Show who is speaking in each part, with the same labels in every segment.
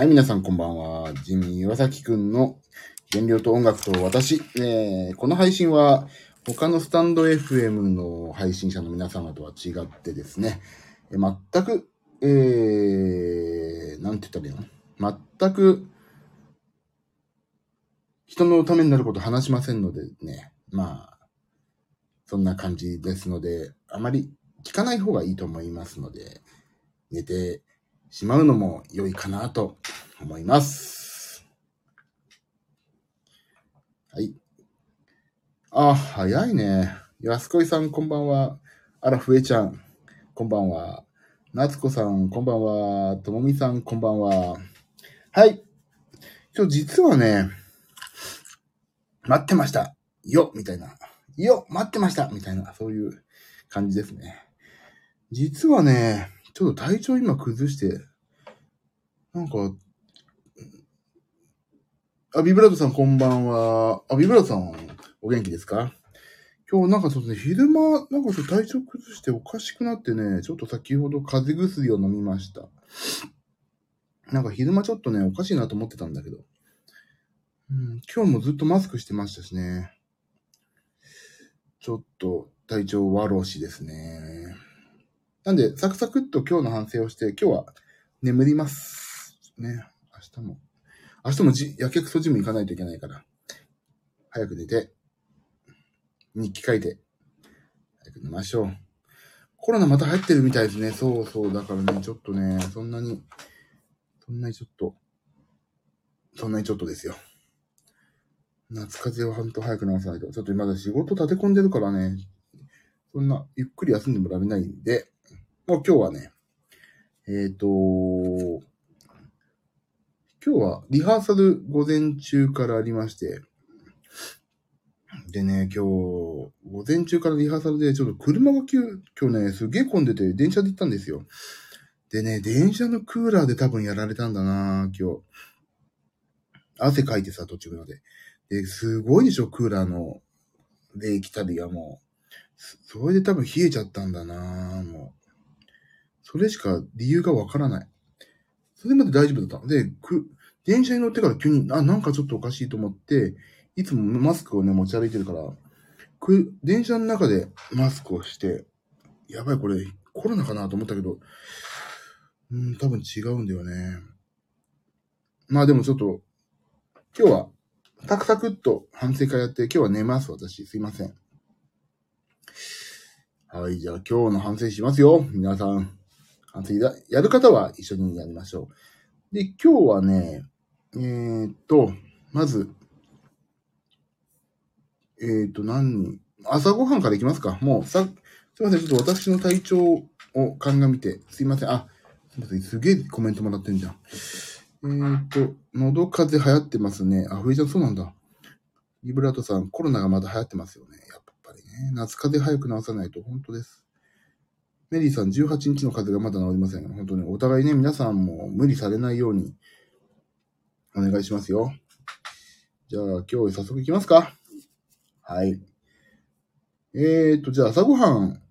Speaker 1: はい、皆さんこんばんは。ジミー岩崎くんの原料と音楽と私。えーこの配信は他のスタンド FM の配信者の皆様とは違ってですね、えー全く、えー、なんて言ったらいいの？全く人のためになること話しませんのでね、まあ、そんな感じですので、あまり聞かない方がいいと思いますので、寝てしまうのも良いかなと思います。はい。あ、早いね。安子さん、こんばんは。あら、ふえちゃん、こんばんは。夏子さん、こんばんは。ともみさん、こんばんは。はい。今日実はね、待ってました。よみたいな。よ待ってましたみたいな、そういう感じですね。実はね、ちょっと体調今崩して、なんか、あ、ビブラートさんこんばんは。あ、ビブラートさんお元気ですか？今日なんかちょっとね、昼間、なんかちょっと体調崩しておかしくなってね、ちょっと先ほど風邪薬を飲みました。なんか昼間ちょっとね、おかしいなと思ってたんだけど。うん、今日もずっとマスクしてましたしね。ちょっと体調悪しですね。なんで、サクサクっと今日の反省をして、今日は眠ります。ね。明日も。明日もじ、やけくそジム行かないといけないから。早く寝て、日記書いて、早く寝ましょう。コロナまた入ってるみたいですね。そうそう。だからね、ちょっとね、そんなに、そんなにちょっと、そんなにちょっとですよ。夏風邪は本当早く治さないと。ちょっと今まだ仕事立て込んでるからね、そんなゆっくり休んでもらえないんで、今日はね、えっ、と、今日はリハーサル午前中からありまして、でね、今日、午前中からリハーサルで、ちょっと車が急今日ね、すげえ混んでて、電車で行ったんですよ。でね、電車のクーラーで多分やられたんだな今日。汗かいてさ、途中まで。で、すごいでしょ、クーラーの冷気たりがもう。それで多分冷えちゃったんだなもう。それしか理由がわからない。それまで大丈夫だった。で、く、電車に乗ってから急に、あ、なんかちょっとおかしいと思って、いつもマスクをね、持ち歩いてるから、く、電車の中でマスクをして、やばい、これ、コロナかなと思ったけど、うん、多分違うんだよね。まあでもちょっと、今日は、サクサクっと反省会やって、今日は寝ます、私。すいません。はい、じゃあ今日の反省しますよ。皆さん。反省ややる方は一緒にやりましょう。で、今日はね、えー、っと、まず、えー、っと、何人？朝ごはんからいきますか。もう、さ、すいません。ちょっと私の体調を鑑みて、すいません。あ、すいません。すげえコメントもらってんじゃん。えー、っと、喉風邪流行ってますね。あ、ふえちゃんそうなんだ。リブラートさん、コロナがまだ流行ってますよね。やっぱりね。夏風邪早く治さないと、本当です。メリーさん、18日の風がまだ治りません。本当に、お互いね、皆さんも無理されないように、お願いしますよ。じゃあ、今日早速行きますか。はい。えーと、じゃあ朝ごはん、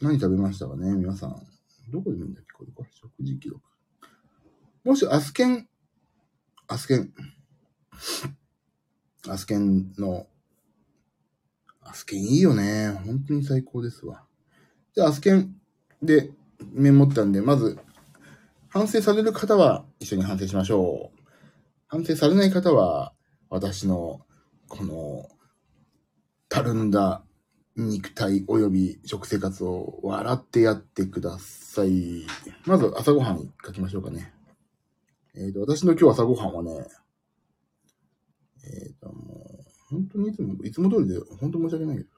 Speaker 1: 何食べましたかね皆さん。どこで見るんだっけこれか。食事記録。もし、アスケン、アスケン、アスケンの、アスケンいいよね。本当に最高ですわ。じゃあ、アスケンでメモったんで、まず、反省される方は一緒に反省しましょう。反省されない方は、私の、この、たるんだ肉体及び食生活を笑ってやってください。まず朝ごはん書きましょうかね。えっ、と、私の今日朝ごはんはね、えっ、と、もう、本当にいつも、いつも通りで、本当申し訳ないけど。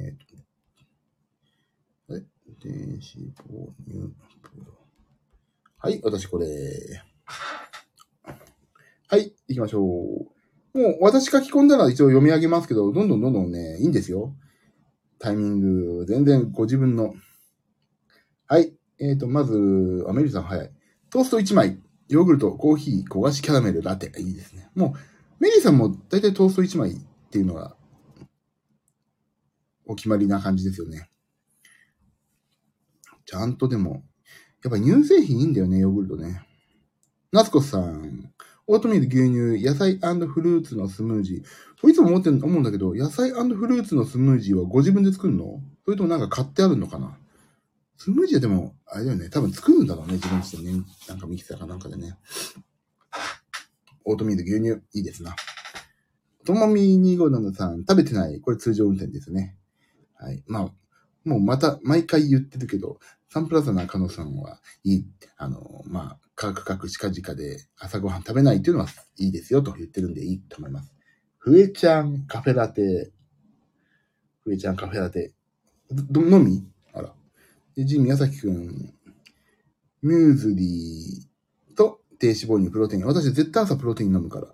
Speaker 1: えっ、と、あれ低脂肪乳プロ。はい、私これ。はい、行きましょう。もう私書き込んだら一応読み上げますけど、どんどんどんどんね、いいんですよ。タイミング、全然ご自分の。はい。えっ、と、まず、アメリカさん早い。トースト1枚、ヨーグルト、コーヒー、焦がしキャラメル、ラテ。いいですね。もう、メリーさんも大体トースト1枚っていうのが、お決まりな感じですよね。ちゃんとでも、やっぱ乳製品いいんだよね、ヨーグルトね。夏子さん。オートミール、牛乳、野菜フルーツのスムージー。こいつも思ってん思うんだけど、野菜フルーツのスムージーはご自分で作るの？それともなんか買ってあるのかな？スムージーはでも、あれだよね。多分作るんだろうね。自分ちでね。なんかミキサーかなんかでね。オートミール、牛乳、いいですな。ともみ257さん、食べてない。これ通常運転ですね。はい。まあ、もうまた、毎回言ってるけど、サンプラザ中野さんはいい。あの、まあ、カクカク近々で朝ごはん食べないっていうのはいいですよと言ってるんでいいと思います。ふえちゃんカフェラテ。ふえちゃんカフェラテ。ど、飲み？あら。で、ジン宮崎くん。ミューズリーと低脂肪乳プロテイン。私絶対朝プロテイン飲むから。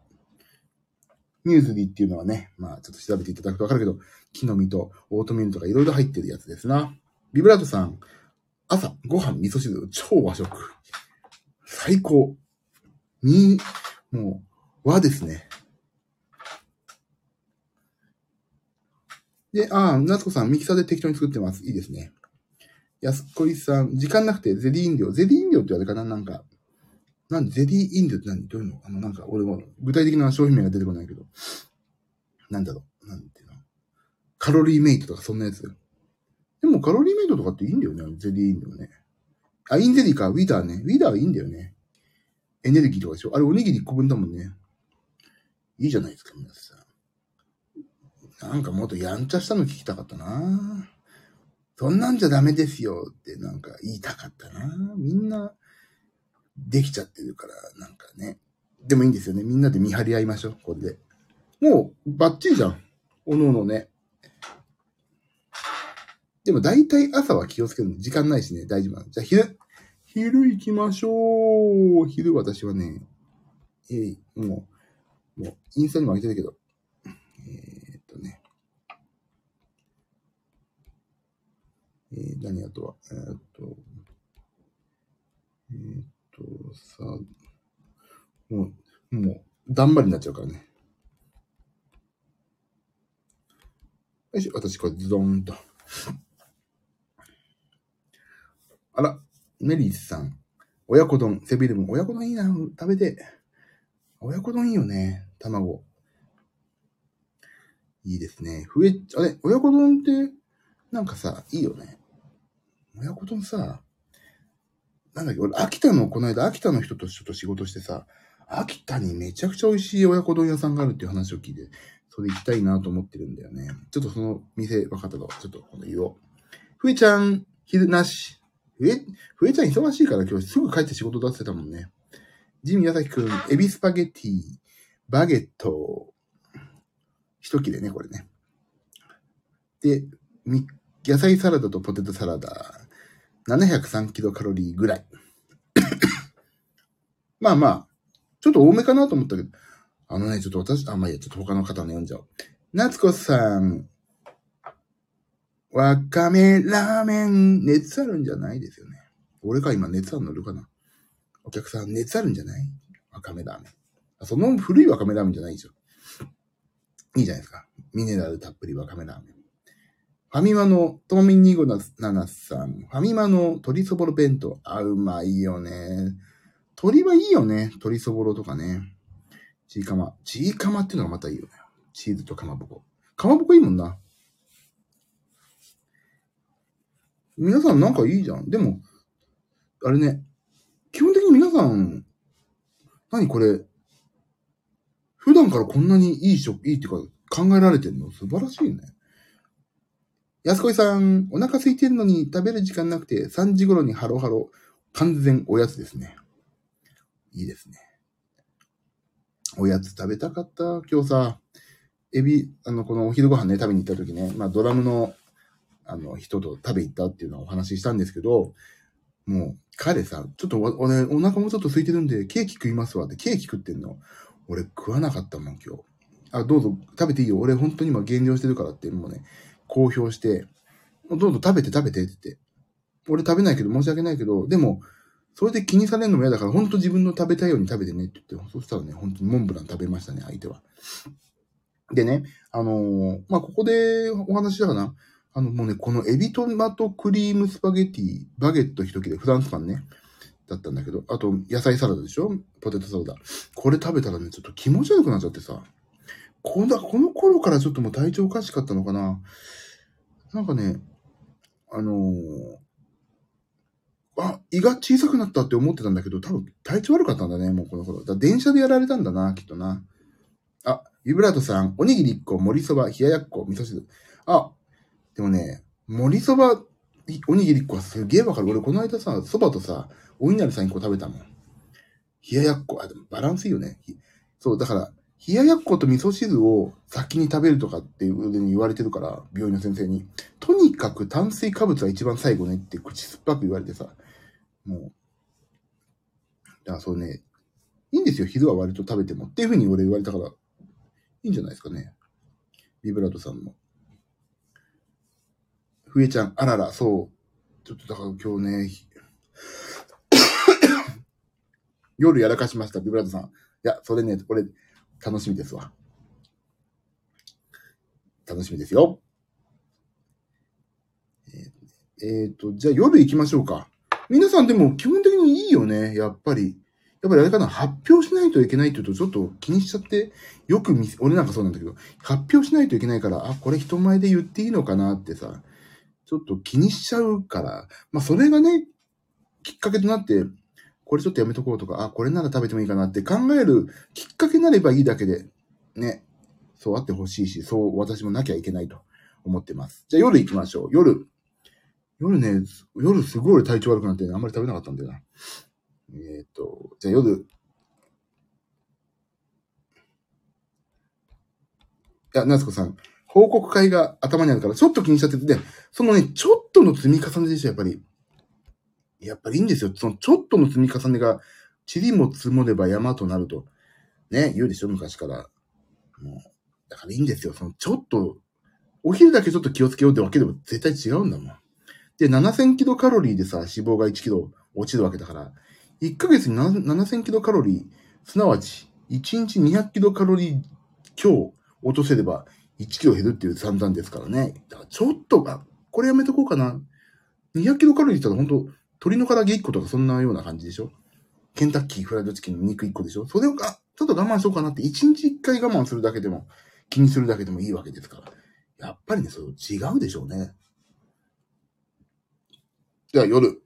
Speaker 1: ミューズリーっていうのはね、まあちょっと調べていただくとわかるけど、木の実とオートミールとかいろいろ入ってるやつですな。ビブラートさん、朝、ご飯、味噌汁、超和食。最高。に、もう、和ですね。で、ああ、夏子さん、ミキサーで適当に作ってます。いいですね。安子さん、時間なくてゼリー飲料。ゼリー飲料ってあれかな？なんか、なんで、ゼリー飲料って何？どういうの？あの、なんか、俺も、具体的な商品名が出てこないけど。なんだろう？なんていうの？カロリーメイトとかそんなやつ。でも、カロリーメイトとかっていいんだよね。ゼリー飲料ね。あ、インゼリーか。ウィダーね。ウィダーいいんだよね。エネルギーとかでしょあれ、おにぎり1個分だもんね。いいじゃないですか、皆さん。なんかもっとやんちゃしたの聞きたかったなそんなんじゃダメですよってなんか言いたかったなみんな、できちゃってるから、なんかね。でもいいんですよね。みんなで見張り合いましょう、これで。もう、バッチリじゃん。おのおのね。でも大体朝は気をつけるの。時間ないしね、大丈夫なの。じゃあ昼。昼行きましょう。昼私はね、えー、もう、もう、インスタにも上げてたけど、えー、っとね。えー、何あとは、えー、っと、えー、っと、さ、もう、もう、だんまりになっちゃうからね。よし、私これズドンと。あら、メリーさん。親子丼、セビルム。親子丼いいな。食べて。親子丼いいよね。卵。いいですね。増え、あれ、親子丼って、なんかさ、いいよね。親子丼さ、なんだっけ、俺、秋田の、この間、秋田の人とちょっと仕事してさ、秋田にめちゃくちゃ美味しい親子丼屋さんがあるっていう話を聞いて、それ行きたいなと思ってるんだよね。ちょっとその店分かったと、ちょっと今度言おう。ふえちゃん、昼なし。ふえ、ふえちゃん忙しいから今日すぐ帰って仕事出せたもんね。ジミヤサキくん、エビスパゲティ、バゲット、一切れね、これね。で、野菜サラダとポテトサラダ、703キロカロリーぐらい。まあまあ、ちょっと多めかなと思ったけど、あのね、ちょっと私、あ、まあいいや、ちょっと他の方の読んじゃおう。夏子さん、わかめラーメン、熱あるんじゃないですよね。俺か今熱あるのるかな。お客さん、熱あるんじゃない？わかめラーメン。あその古いわかめラーメンじゃないでしょ。いいじゃないですか。ミネラルたっぷりわかめラーメン。ファミマのトーミンニゴナナさん。ファミマの鶏そぼろ弁当。あ、うまいよね。鶏はいいよね。鶏そぼろとかね。チーカマ。チーカマっていうのがまたいいよね。チーズとかまぼこ。かまぼこいいもんな。皆さんなんかいいじゃん。でも、あれね。基本的に皆さん、何これ。普段からこんなにいい食、いいっていうか考えられてるの？素晴らしいね。安子さん、お腹空いてるのに食べる時間なくて3時頃にハロハロ。完全おやつですね。いいですね。おやつ食べたかった？今日さ、エビ、あの、このお昼ご飯ね、食べに行った時ね、まあドラムの、あの、人と食べ行ったっていうのをお話ししたんですけど、もう、彼さ、ちょっとお、ね、お腹もちょっと空いてるんで、ケーキ食いますわって、ケーキ食ってんの。俺食わなかったもん、今日。あ、どうぞ食べていいよ。俺本当に今減量してるからっていうね、公表して、どうぞ食べて食べてって言って。俺食べないけど申し訳ないけど、でも、それで気にされるのも嫌だから、ほんと自分の食べたいように食べてねって言って、そしたらね、本当にモンブラン食べましたね、相手は。でね、あのー、まあ、ここでお話したかな。あの、もうね、このエビトマトクリームスパゲティ、バゲット一切れ、フランスパンね。だったんだけど、あと野菜サラダでしょ？ポテトサラダ。これ食べたらね、ちょっと気持ち悪くなっちゃってさ。この、この頃からちょっともう体調おかしかったのかな。なんかね、あのーあ、胃が小さくなったって思ってたんだけど、多分体調悪かったんだね、もうこの頃。だ電車でやられたんだな、きっとな。あ、ビブラートさん、おにぎり1個、盛りそば、冷ややっこ、味噌汁。あ、でもね、盛りそば、おにぎり1個はすげえわかる。俺この間さ、そばとさ、お稲荷さん1個食べたもん。冷ややっこ、あ、でもバランスいいよね。そう、だから、冷ややっこと味噌汁を先に食べるとかっていうふうに言われてるから、病院の先生に。とにかく炭水化物は一番最後ねって口酸っぱく言われてさ。もう。だからそうね、いいんですよ。昼は割と食べても。っていうふうに俺言われたから、いいんじゃないですかね。ビブラートさんも。ふえちゃん、あらら、そう。ちょっとだから今日ね、夜やらかしました、ビブラートさん。いや、それね、これ、楽しみですわ。楽しみですよ。えーえーと、じゃあ夜行きましょうか。皆さんでも基本的にいいよね、やっぱり。やっぱりあれかな、発表しないといけないって言うとちょっと気にしちゃって、よく見せ、俺なんかそうなんだけど、発表しないといけないから、あ、これ人前で言っていいのかなってさ、ちょっと気にしちゃうから、まあそれがね、きっかけとなって、これちょっとやめとこうとか、あ、これなら食べてもいいかなって考えるきっかけになればいいだけで、ね、そうあってほしいし、そう私もなきゃいけないと思ってます。じゃあ夜行きましょう。夜。夜ね、夜すごい体調悪くなって、ね、あんまり食べなかったんだよな。えっ、と、じゃあ夜。いや、夏子さん、報告会が頭にあるから、ちょっと気にしちゃってて、そのね、ちょっとの積み重ねでしょ、やっぱり。やっぱりいいんですよ。そのちょっとの積み重ねが、塵も積もれば山となると、ね、言うでしょ、昔から。もう、だからいいんですよ。そのちょっと、お昼だけちょっと気をつけようってわけでも絶対違うんだもん。で、7000キロカロリーでさ、脂肪が1キロ落ちるわけだから、1ヶ月に7000キロカロリー、すなわち、1日200キロカロリー強落とせれば1キロ減るっていう算段ですからね。だからちょっとが、これやめとこうかな。200キロカロリーって言ったら本当鶏の唐揚げ1個とかそんなような感じでしょ？ケンタッキーフライドチキンの肉1個でしょ？それをあ、ちょっと我慢しようかなって1日1回我慢するだけでも、気にするだけでもいいわけですから。やっぱりね、そう違うでしょうね。じゃあ夜。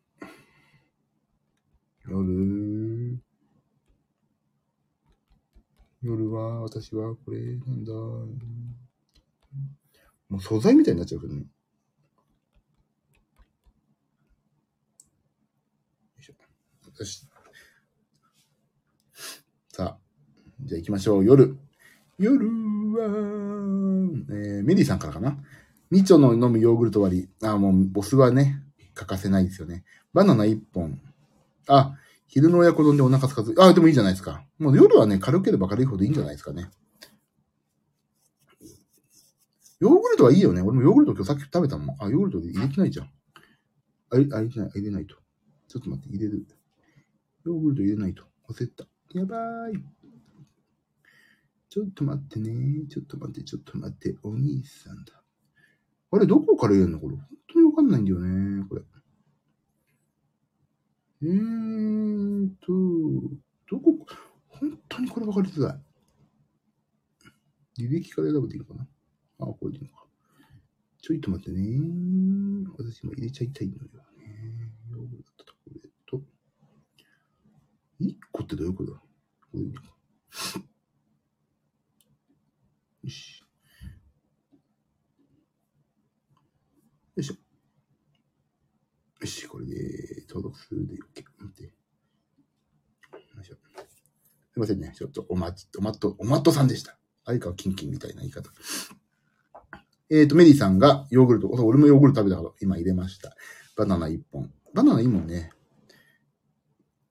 Speaker 1: 夜。夜は、私はこれなんだ。もう素材みたいになっちゃうけどね。よいしょ。よし。さあ、じゃあ行きましょう。夜。夜は、えー、メリーさんからかな。みちょの飲むヨーグルト割り。あ、もう、ボスはね、欠かせないですよね。バナナ1本。あ、昼の親子丼でお腹すかず。あ、でもいいじゃないですか。もう夜はね、軽ければ軽いほどいいんじゃないですかね。ヨーグルトはいいよね。俺もヨーグルト今日さっき食べたもん。あ、ヨーグルトで入れてないじゃん。あ、入れてない、入れないと。ちょっと待って、入れる。ヨーグルト入れないと。忘れた。やばーい。ちょっと待ってね。ちょっと待って、ちょっと待って。お兄さんだ。あれ、どこから入れるの？これ。本当にわかんないんだよね。これ。えーと、どこ、本当にこれ分かりづらい。履歴から選ぶでいいのかな？あ、これでいいのか。ちょいと待ってね。私も入れちゃいたいのよね。ヨーグルトとこれと。1個ってどういうことだ？これでいいのか。よし。よいしょ。よし、これで登録するで OK。待って。よいしょ。すいませんね。ちょっとおまち、おまっと、おまっとさんでした。相川キンキンみたいな言い方。えっ、と、メリーさんがヨーグルト、俺もヨーグルト食べたから今入れました。バナナ1本。バナナいいもんね。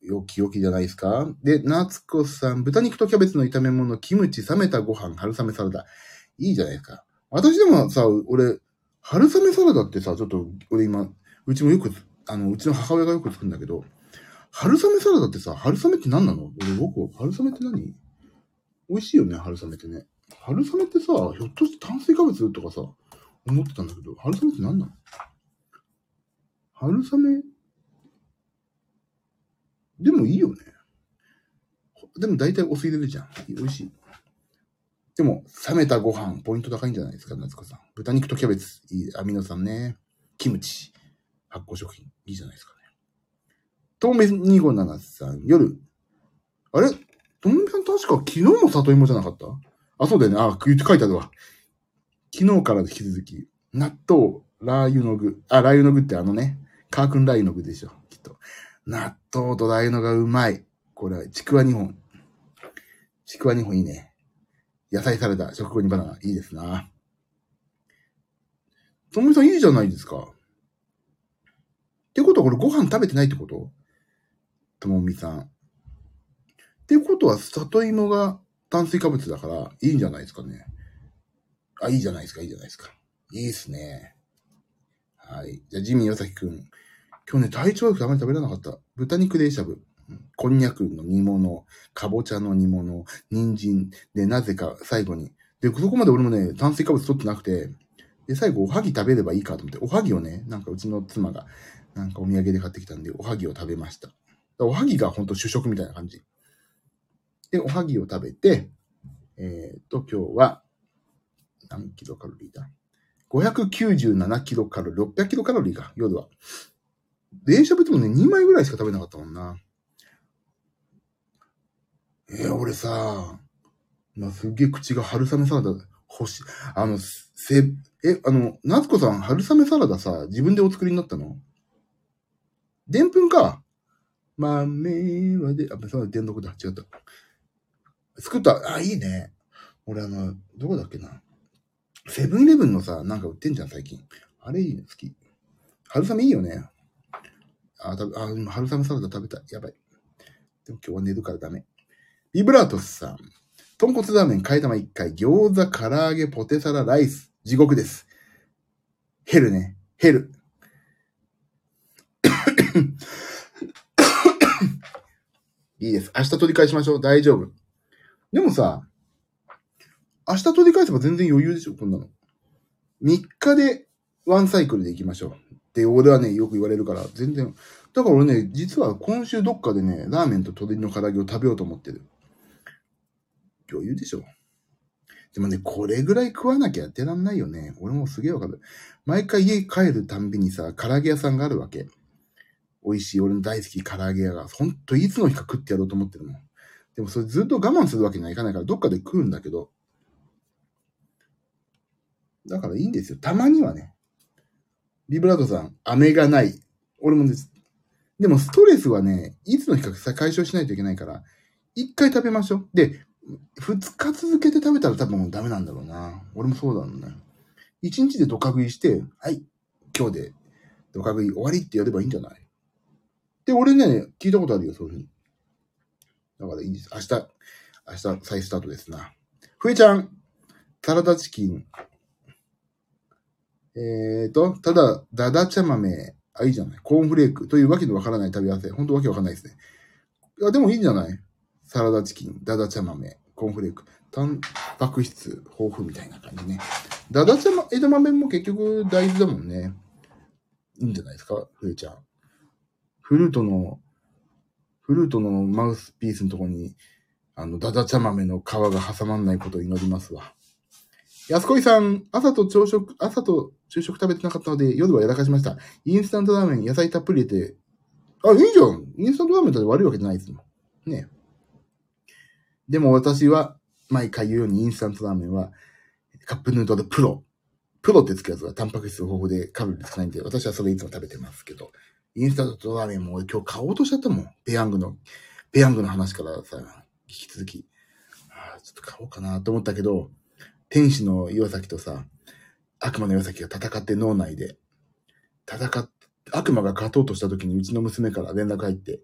Speaker 1: よきよきじゃないですか？で、夏子さん、豚肉とキャベツの炒め物、キムチ、冷めたご飯、春雨サラダ。いいじゃないですか。私でもさ、俺、春雨サラダってさ、ちょっと、俺今、うちもよく、あの、うちの母親がよく作るんだけど、春雨サラダってさ、春雨って何なの？俺、僕、春雨って何？美味しいよね、春雨ってね。春雨ってさ、ひょっとして炭水化物とかさ、思ってたんだけど、春雨って何なの？春雨？でもいいよね。でも大体お酢入れるじゃん。美味しい。でも、冷めたご飯、ポイント高いんじゃないですか、夏子さん。豚肉とキャベツ、いい、アミノ酸ね。キムチ、発酵食品、いいじゃないですかね。とめ257さん、夜。あれ？とめさん確か昨日も里芋じゃなかった？あ、そうだよね。あ、書いてあるわ。昨日から引き続き、納豆、ラー油の具。あ、ラー油の具ってあのね、カークンラー油の具でしょ、きっと。納豆とラー油のがうまい。これは、ちくわ2本。ちくわ2本いいね。野菜サラダ、食後にバナナ、いいですな。ともみさんいいじゃないですか。ってことはこれご飯食べてないってこと？ともみさん。ってことは、里芋が炭水化物だから、いいんじゃないですかね。あ、いいじゃないですか、いいじゃないですか。いいっすね。はい。じゃあ、ジミーよさきくん。今日ね、体調悪くてあまり食べられなかった。豚肉冷しゃぶ。こんにゃくの煮物、かぼちゃの煮物、人参。で、なぜか最後に。で、そこまで俺もね、炭水化物取ってなくて、で、最後、おはぎ食べればいいかと思って、おはぎをね、なんかうちの妻が、なんかお土産で買ってきたんで、おはぎを食べました。おはぎがほんと主食みたいな感じ。で、おはぎを食べて、えっ、と、今日は、何キロカロリーだ ?597 キロカロリー、600キロカロリーか、夜は。電車別もね、2枚ぐらいしか食べなかったもんな。えー、俺さ、まあ、すげえ口が春雨サラダ欲しい。あの、せ、え、あの、夏子さん、春雨サラダさ、自分でお作りになったの？でんぷんか？豆はで、あ、そうだ、電力だ。違った。作った。あ、いいね。俺あの、どこだっけな。セブンイレブンのさ、なんか売ってんじゃん、最近。あれいいね、好き。春雨いいよね。あ、たあ春雨サラダ食べた。やばい。でも今日は寝るからダメ。ビブラートスさん。豚骨ラーメン、替え玉1回、餃子、唐揚げ、ポテサラ、ライス。地獄です。ヘルね。ヘル。いいです。明日取り返しましょう。大丈夫。でもさ、明日取り返せば全然余裕でしょ、こんなの。3日でワンサイクルで行きましょう。って俺はね、よく言われるから、全然。だから俺ね、実は今週どっかでね、ラーメンと鶏の唐揚げを食べようと思ってる。余裕でしょ。でもね、これぐらい食わなきゃやってらんないよね。俺もすげえわかる。毎回家帰るたんびにさ、唐揚げ屋さんがあるわけ。美味しい、俺の大好き唐揚げ屋が。ほんといつの日か食ってやろうと思ってるもん。でもそれずっと我慢するわけにはいかないから、どっかで食うんだけど。だからいいんですよ。たまにはね。ビブラートさん、飴がない。俺もです。でもストレスはね、いつの日か解消しないといけないから、一回食べましょう。で、二日続けて食べたら多分もうダメなんだろうな。俺もそうだもんね。一日でドカ食いして、はい、今日でドカ食い終わりってやればいいんじゃない？で、俺ね、聞いたことあるよ、そういうふうに。だからいいんです。明日、明日再スタートですな。ふえちゃん、サラダチキン。えーと、ただ、だだ茶豆、あ、いいじゃない。コーンフレークというわけのわからない食べ合わせ。ほんとわけわかんないですね。いや、でもいいんじゃない？サラダチキン、だだ茶豆、コーンフレーク。タンパク質豊富みたいな感じね。だだ茶豆、枝豆も結局大豆だもんね。いいんじゃないですか？ふえちゃん。フルートのフルートのマウスピースのとこに、あの、ダダ茶豆の皮が挟まんないことを祈りますわ。安子さん、朝と朝食、朝と昼食食べてなかったので、夜はやらかしました。インスタントラーメン、野菜たっぷり入れて、あ、いいじゃんインスタントラーメンだって悪いわけじゃないですもん。ねでも私は、毎回言うようにインスタントラーメンは、カップヌードルプロ。プロってつくやつはタンパク質豊富でカロリー少ないんで、私はそれいつも食べてますけど。インスタントラーメンも俺今日買おうとしちゃったもん。ペヤングの、ペヤングの話からさ、引き続き、ああちょっと買おうかなと思ったけど、天使の岩崎とさ、悪魔の岩崎が戦って脳内で、戦って、悪魔が勝とうとした時にうちの娘から連絡入って、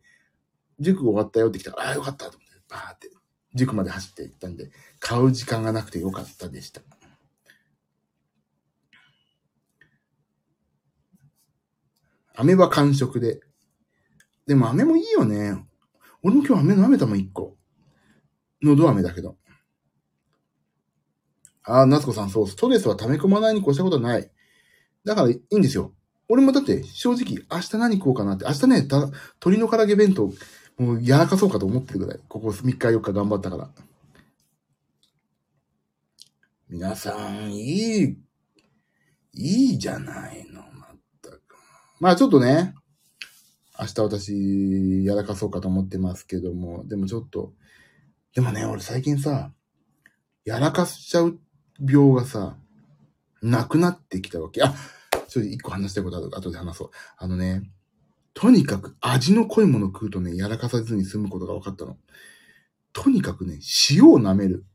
Speaker 1: 塾終わったよって来たら、ああ、よかったと思って、バーって、塾まで走って行ったんで、買う時間がなくてよかったでした。飴は完食で。でも飴もいいよね。俺も今日飴舐めたもん、一個。喉飴だけど。ああ、夏子さん、そう、ストレスは溜め込まないに越したことはない。だからいいんですよ。俺もだって正直、明日何食おうかなって。明日ね、た鶏の唐揚げ弁当、もうやらかそうかと思ってるぐらい。ここ3日4日頑張ったから。皆さん、いい、いいじゃないの、まあちょっとね、明日私、やらかそうかと思ってますけども、でもちょっと、でもね、俺最近さ、やらかしちゃう病がさ、なくなってきたわけ。あ、ちょっと一個話したいことある。後で話そう。あのね、とにかく味の濃いもの食うとね、やらかさずに済むことが分かったの。とにかくね、塩を舐める。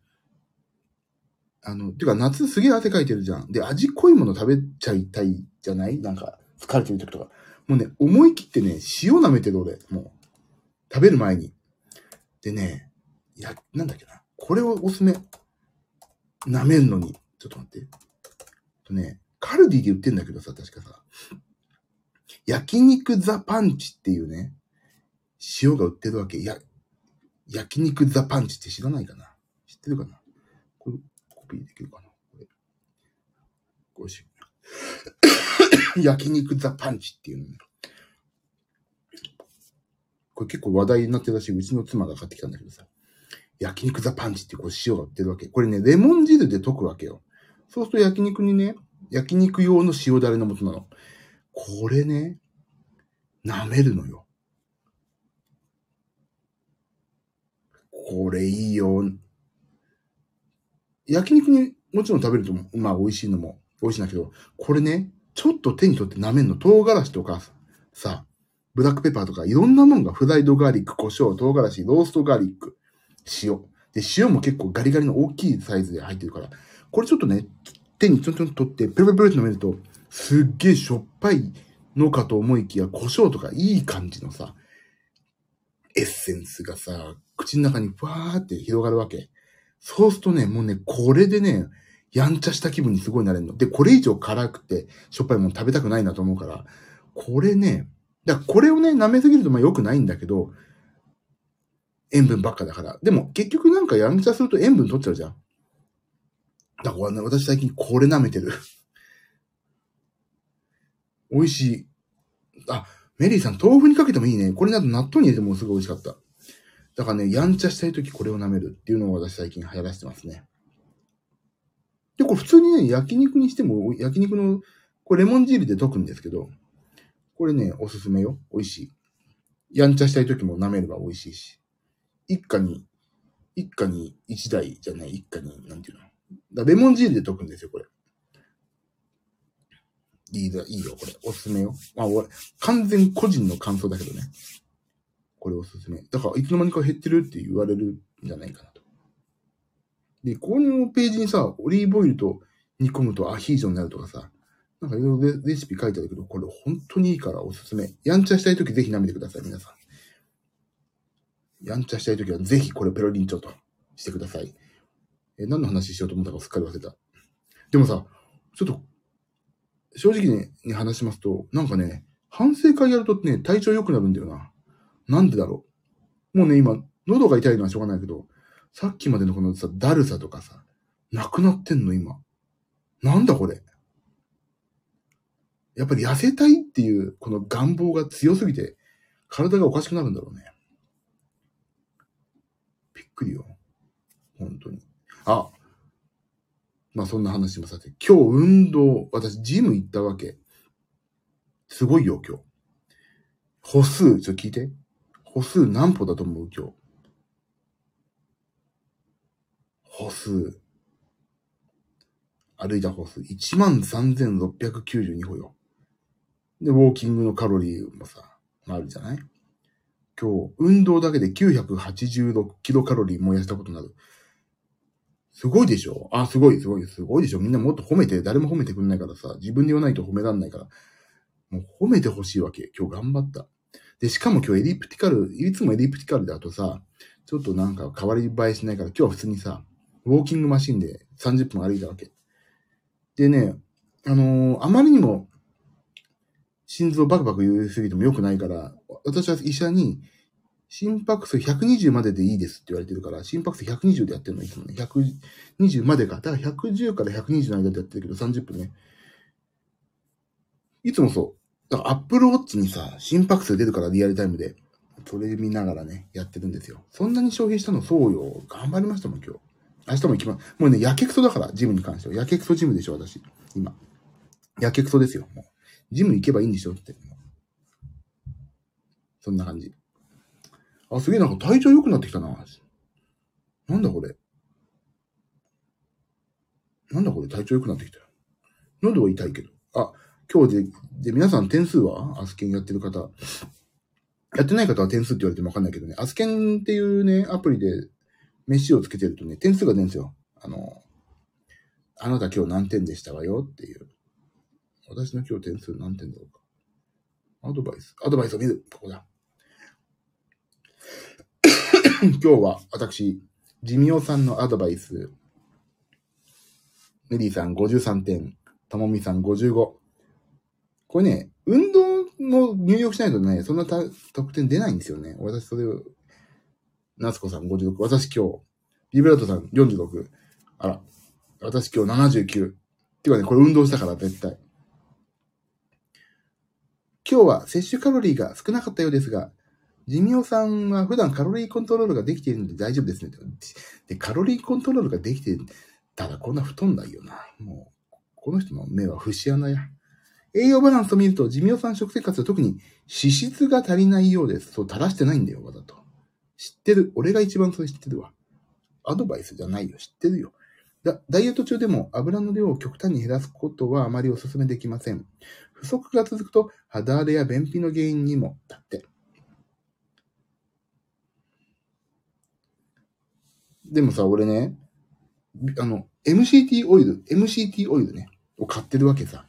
Speaker 1: あの、てか夏すげえ汗かいてるじゃん。で、味濃いもの食べちゃいたいじゃない？なんか、疲れてる時とか。もうね、思い切ってね、塩舐めてる俺。もう、食べる前に。でね、いや、なんだっけな。これをおすすめ。舐めんのに。ちょっと待って。とね、カルディで売ってんだけどさ、確かさ。焼肉ザパンチっていうね、塩が売ってるわけ。や、焼肉ザパンチって知らないかな知ってるかなこれ、コピーできるかなこれ。これし、焼肉ザパンチっていうの。これ結構話題になってるらし。うちの妻が買ってきたんだけどさ。焼肉ザパンチってこう塩が売ってるわけ。これね、レモン汁で溶くわけよ。そうすると焼肉にね、焼肉用の塩だれの素なの。これね、舐めるのよ。これいいよ。焼肉にもちろん食べると、まあ美味しいのも美味しいんだけど、これね、ちょっと手に取って舐めるの？唐辛子とかさ、ブラックペッパーとかいろんなもんがフライドガーリック、胡椒、唐辛子、ローストガーリック、塩。で、塩も結構ガリガリの大きいサイズで入ってるから、これちょっとね、手にちょんちょん取って、ペロペロペロって飲めると、すっげえしょっぱいのかと思いきや、胡椒とかいい感じのさ、エッセンスがさ、口の中にふわーって広がるわけ。そうするとね、もうね、これでね、やんちゃした気分にすごいなれるの。で、これ以上辛くて、しょっぱいもの食べたくないなと思うから、これね、だからこれをね、舐めすぎるとまあ良くないんだけど、塩分ばっかだから。でも結局なんかやんちゃすると塩分取っちゃうじゃん。だからね、私最近これ舐めてる。美味しい。あ、メリーさん、豆腐にかけてもいいね。これだと納豆に入れてもすごい美味しかった。だからね、やんちゃしたいときこれを舐めるっていうのを私最近流行らせてますね。で、これ普通にね、焼肉にしても、焼肉の、これレモン汁で溶くんですけど、これね、おすすめよ。美味しい。やんちゃしたいときも舐めれば美味しいし。一家に、一家に一台じゃない、一家に、なんていうの。だレモン汁で溶くんですよ、これ。いいだ、いいよ、これ。おすすめよ。まあ、俺、完全個人の感想だけどね。これおすすめ。だから、いつの間にか減ってるって言われるんじゃないかな。で、このページにさ、オリーブオイルと煮込むとアヒージョになるとかさ、なんかいろいろレシピ書いてあるけど、これ本当にいいからおすすめ。やんちゃしたいときぜひ舐めてください、皆さん。やんちゃしたいときはぜひこれペロリンチョとしてください。え、何の話しようと思ったかすっかり忘れた。でもさ、ちょっと、正直に話しますと、なんかね、反省会やるとね、体調良くなるんだよな。なんでだろう。もうね、今、喉が痛いのはしょうがないけど、さっきまでのこのさ、だるさとかさ、なくなってんの、今。なんだこれ。やっぱり痩せたいっていう、この願望が強すぎて、体がおかしくなるんだろうね。びっくりよ。本当に。あ、まあそんな話もさて、今日運動、私ジム行ったわけ。すごいよ、今日。歩数、ちょっと聞いて。歩数何歩だと思う、今日？歩数。歩いた歩数。13,692歩よ。で、ウォーキングのカロリーもさ、あるじゃない？今日、運動だけで986キロカロリー燃やしたことになる。すごいでしょ？あ、すごい、すごい、すごいでしょ？みんなもっと褒めて、誰も褒めてくんないからさ、自分で言わないと褒めらんないから、もう褒めてほしいわけ。今日頑張った。で、しかも今日エリプティカル、いつもエリプティカルだとさ、ちょっとなんか変わり映えしないから、今日は普通にさ、ウォーキングマシンで30分歩いたわけ。でね、あのー、あまりにも心臓バクバク言いすぎても良くないから、私は医者に、心拍数120まででいいですって言われてるから、心拍数120でやってるの、いつもね。120までか。だから110から120の間でやってるけど、30分ね。いつもそう。だからアップルウォッチにさ、心拍数出るからリアルタイムで。それ見ながらね、やってるんですよ。そんなに消費したのそうよ。頑張りましたもん、今日。明日も行きます。もうね、やけくそだから、ジムに関しては。やけくそジムでしょ、私。今。やけくそですよ、もう。ジム行けばいいんでしょって。そんな感じ。あ、すげえなんか体調良くなってきたな。なんだこれ。なんだこれ体調良くなってきたよ。喉は痛いけど。あ、今日で、で、皆さん点数は？アスケンやってる方。やってない方は点数って言われてもわかんないけどね、アスケンっていうね、アプリで飯をつけてるとね、点数が出るんですよ。あの、あなた今日何点でしたわよっていう。私の今日点数何点だろうか。アドバイス。アドバイスを見る。ここだ。今日は私、ジミオさんのアドバイス。メリーさん53点。ともみさん55。これね、運動の入力しないとね、そんな得点出ないんですよね。私それを、夏子さん56。私今日、ビブラートさん46。あら、私今日79。っていうかね、これ運動したから絶対。今日は摂取カロリーが少なかったようですが、ジミオさんは普段カロリーコントロールができているので大丈夫ですね。で、カロリーコントロールができてたらこんな太んないよな。もう、この人の目は節穴や。栄養バランスを見ると、ジミオさん食生活は特に脂質が足りないようです。そう、垂らしてないんだよ、わざと。知ってる。俺が一番それ知ってるわ。アドバイスじゃないよ。知ってるよ。だダイエット中でも油の量を極端に減らすことはあまりお勧めできません。不足が続くと肌荒れや便秘の原因にも、だって。でもさ、俺ね、あの、MCT オイル、MCT オイルね、を買ってるわけさ。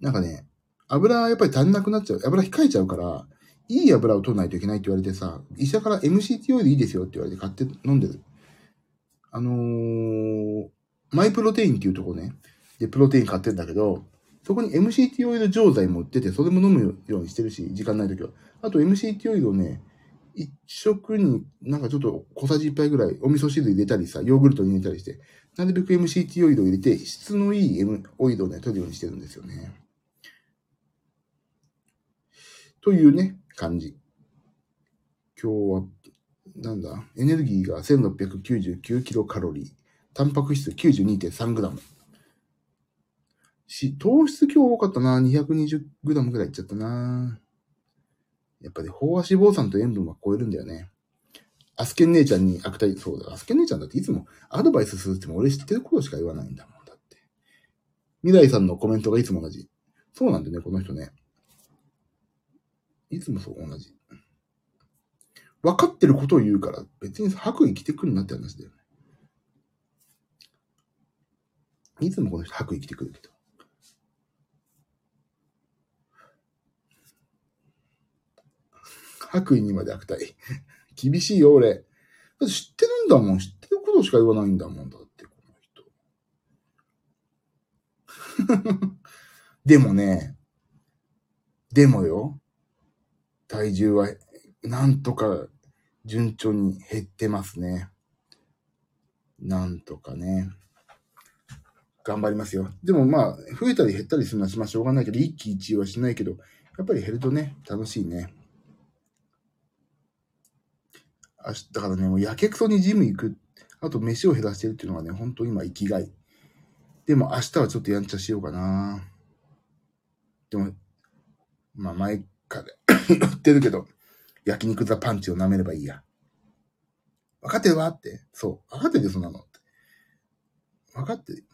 Speaker 1: なんかね、油やっぱり足んなくなっちゃう。油控えちゃうから、いい油を取らないといけないって言われてさ、医者から MCT オイルいいですよって言われて買って飲んでる。あのー、マイプロテインっていうとこね、で、プロテイン買ってんだけど、そこに MCT オイル錠剤も売ってて、それも飲むようにしてるし、時間ないときは。あと MCT オイルをね、一食になんかちょっと小さじ1杯ぐらいお味噌汁入れたりさ、ヨーグルトに入れたりして、なるべく MCT オイルを入れて、質のいい、M、オイルをね、取るようにしてるんですよね。というね、感じ。今日は、なんだ、エネルギーが1699キロカロリー。タンパク質92.3グラム。し、糖質今日多かったな。220グラムぐらいいっちゃったな。やっぱり、飽和脂肪酸と塩分は超えるんだよね。アスケン姉ちゃんに悪態、そうだ、アスケン姉ちゃんだっていつもアドバイスするっても俺知ってることしか言わないんだもん、だって。未来さんのコメントがいつも同じ。そうなんだよね、この人ね。いつもそう同じ。分かってることを言うから、別に白衣着てくるなって話だよね。いつもこの人白衣着てくるけど。白衣にまで悪態。厳しいよ、俺。だって知ってるんだもん。知ってることしか言わないんだもんだって、この人。でもね、でもよ、体重はなんとか順調に減ってますね。なんとかね。頑張りますよ。でもまあ、増えたり減ったりするのはしましょうがないけど、一喜一憂はしないけど、やっぱり減るとね、楽しいね。明日からね、もうやけくそにジム行く。あと飯を減らしてるっていうのがね、本当今生きがい。でも明日はちょっとやんちゃしようかな。でも、まあ前かで 言ってるけど、焼肉ザパンチを舐めればいいや。分かってるわって。そう。分かってるよ、そんなの。分かってる。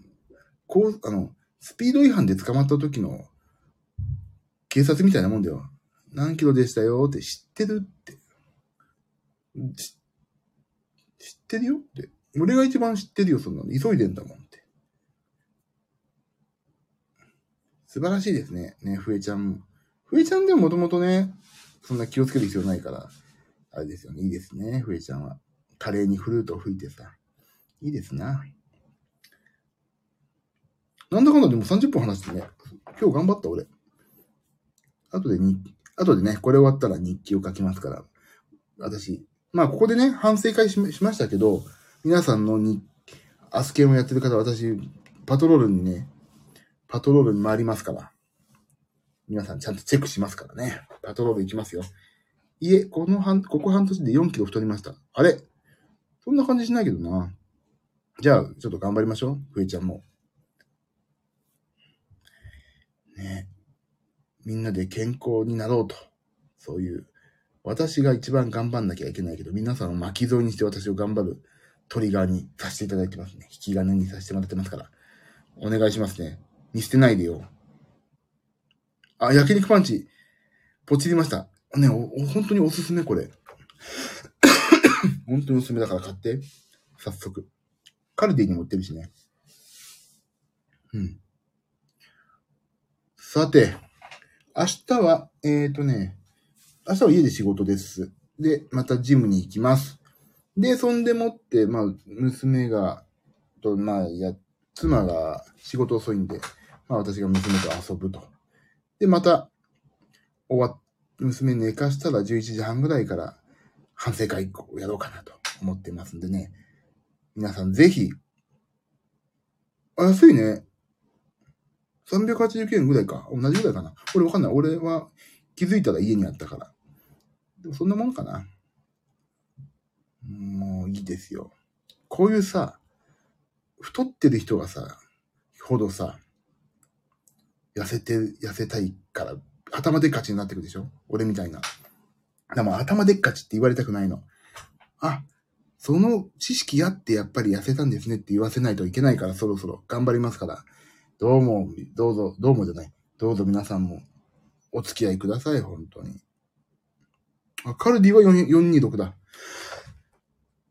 Speaker 1: こう、あの、スピード違反で捕まった時の警察みたいなもんだよ。何キロでしたよって知ってるって。知ってるよって。俺が一番知ってるよ、そんなの。急いでんだもんって。素晴らしいですね。ね、ふえちゃん。ふえちゃんでももともとね、そんな気をつける必要ないから、あれですよね。いいですね、ふえちゃんは。華麗にフルートを吹いてさ。いいですな。なんだかんだでも30分話してね。今日頑張った俺。後でに、後でね、これ終わったら日記を書きますから。私、まあここでね、反省会しましたけど、皆さんのに、アスケンをやってる方、私、パトロールにね、パトロールに回りますから。皆さんちゃんとチェックしますからね。パトロール行きますよ。いえ、この半、ここ半年で4キロ太りました。あれ？そんな感じしないけどな。じゃあ、ちょっと頑張りましょう。ふえちゃんも。ねみんなで健康になろうと。そういう、私が一番頑張んなきゃいけないけど、皆さんを巻き添えにして私を頑張るトリガーにさせていただいてますね。引き金にさせてもらってますから。お願いしますね。見捨てないでよ。あ、焼肉パンチ、ポチりました。ね、お、本当におすすめこれ。本当におすすめだから買って。早速。カルディにも売ってるしね。うん。さて、明日は、えっ、ー、とね、明日は家で仕事です。で、またジムに行きます。で、そんでもって、まあ、娘が、と、まあ、や、妻が仕事遅いんで、まあ私が娘と遊ぶと。で、また、終わ、娘寝かしたら11時半ぐらいから反省会をやろうかなと思ってますんでね。皆さんぜひ、あ、安いね。380円ぐらいか。同じぐらいかな。俺わかんない。俺は気づいたら家にあったから。でもそんなもんかな。もういいですよ。こういうさ、太ってる人がさ、ほどさ、痩せて、痩せたいから、頭でっかちになってくでしょ？俺みたいな。でも頭でっかちって言われたくないの。あ、その知識あってやっぱり痩せたんですねって言わせないといけないからそろそろ頑張りますから。どうも、どうぞ、どうもじゃない。どうぞ皆さんもお付き合いください、本当に。あ、カルディは426だ。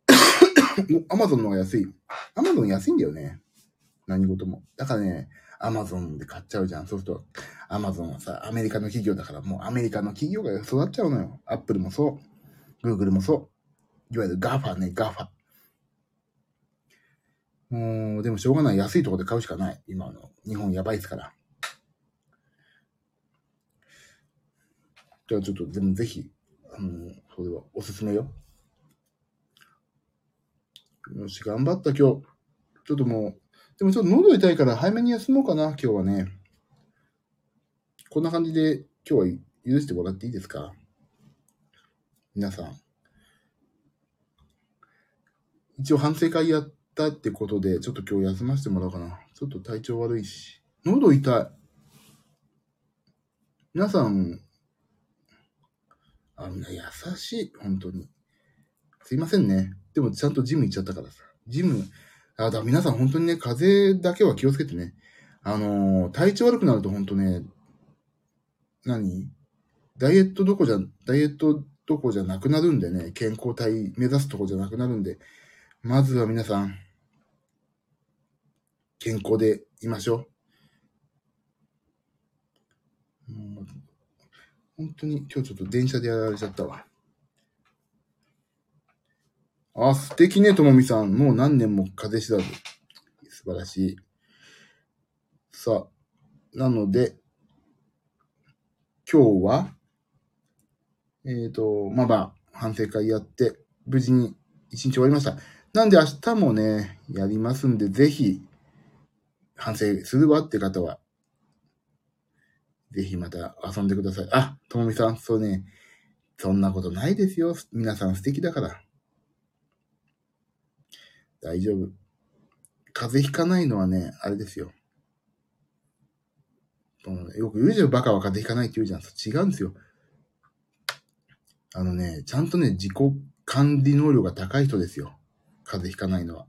Speaker 1: アマゾンの方が安い。アマゾン安いんだよね。何事も。だからね、アマゾンで買っちゃうじゃん。そうすると、アマゾンはさ、アメリカの企業だから、もうアメリカの企業が育っちゃうのよ。アップルもそう。グーグルもそう。いわゆるガファね、ガファ。もう、でもしょうがない。安いところで買うしかない。今の、日本やばいですから。じゃあちょっと、でもぜひ、あの、それはおすすめよ。よし、頑張った今日。ちょっともう、でもちょっと喉痛いから早めに休もうかな、今日はね。こんな感じで今日は許してもらっていいですか？皆さん。一応反省会やったってことで、ちょっと今日休ませてもらおうかな。ちょっと体調悪いし。喉痛い。皆さん、あんな優しい、本当に。すいませんね。でもちゃんとジム行っちゃったからさ。ジム、あ、だ皆さん本当にね、風邪だけは気をつけてね。あのー、体調悪くなると本当ね、何？ダイエットどこじゃ、ダイエットどこじゃなくなるんでね、健康体目指すとこじゃなくなるんで、まずは皆さん、健康でいましょう。もう本当に今日ちょっと電車でやられちゃったわ。あ、素敵ね、ともみさん。もう何年も風知らず。素晴らしい。さあ、なので、今日は、えっ、ー、と、まあまあ、反省会やって、無事に一日終わりました。なんで明日もね、やりますんで、ぜひ、反省するわって方は、ぜひまた遊んでください。あ、ともみさん、そうね、そんなことないですよ。皆さん素敵だから。大丈夫。風邪ひかないのはね、あれですよ。よく言うじゃん、バカは風邪ひかないって言うじゃん。違うんですよ。あのね、ちゃんとね、自己管理能力が高い人ですよ。風邪ひかないのは。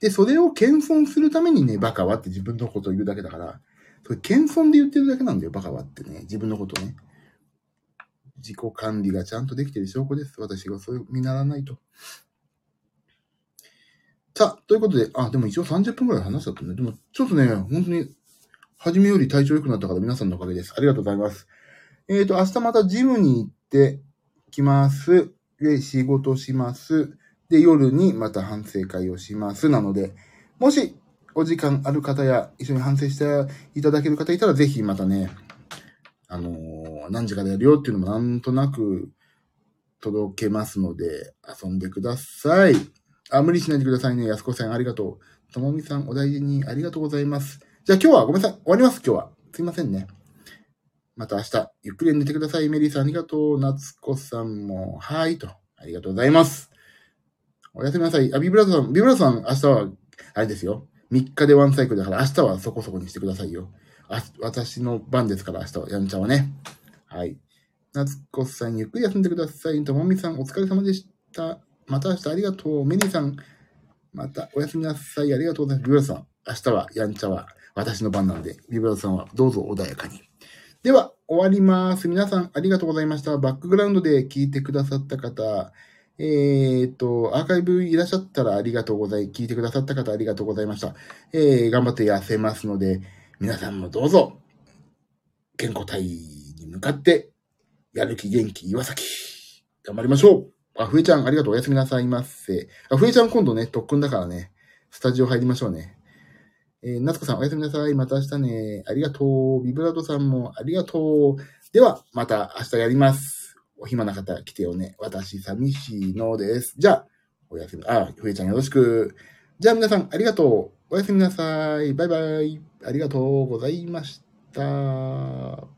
Speaker 1: で、それを謙遜するためにね、バカはって自分のことを言うだけだから、それ謙遜で言ってるだけなんだよ、バカはってね。自分のことね。自己管理がちゃんとできてる証拠です。私がそういう見習わないと。さあ、ということで、あ、でも一応30分くらい話しちゃったね。でも、ちょっとね、本当に、初めより体調良くなったから皆さんのおかげです。ありがとうございます。えっ、ー、と、明日またジムに行ってきます。で、仕事します。で、夜にまた反省会をします。なので、もし、お時間ある方や、一緒に反省していただける方いたら、ぜひまたね、あのー、何時からやるよっていうのもなんとなく届けますので、遊んでください。あ、無理しないでくださいね。安子さん、ありがとう。ともみさん、お大事にありがとうございます。じゃあ今日はごめんなさい。終わります、今日は。すいませんね。また明日、ゆっくり寝てください。メリーさんありがとう。夏子さんも、はいと。ありがとうございます。おやすみなさい。あ、ビブラさん、ビブラートさん、明日は、あれですよ。3日でワンサイクルだから、明日はそこそこにしてくださいよ。あ、私の番ですから、明日は、やんちゃはね。はい。夏子さん、ゆっくり休んでください。ともみさん、お疲れ様でした。また明日ありがとう。メリーさん、またおやすみなさい。ありがとうございます。ビブラさん、明日は、やんちゃは、私の番なんで、ビブラさんはどうぞ穏やかに。では、終わります。皆さん、ありがとうございました。バックグラウンドで聞いてくださった方、えー、っと、アーカイブいらっしゃったらありがとうござい、聞いてくださった方ありがとうございました。えー、頑張って痩せますので、皆さんもどうぞ、健康体に向かって、やる気元気岩崎、頑張りましょうあ、ふえちゃん、ありがとう。おやすみなさいませ。あ、ふえちゃん今度ね、特訓だからね、スタジオ入りましょうね。えー、夏子さん、おやすみなさい。また明日ね。ありがとう。ビブラートさんもありがとう。では、また明日やります。お暇な方来てよね。私、寂しいのです。じゃあ、おやすみ、あ、ふえちゃんよろしく。じゃあ皆さん、ありがとう。おやすみなさい。バイバイ。ありがとうございました。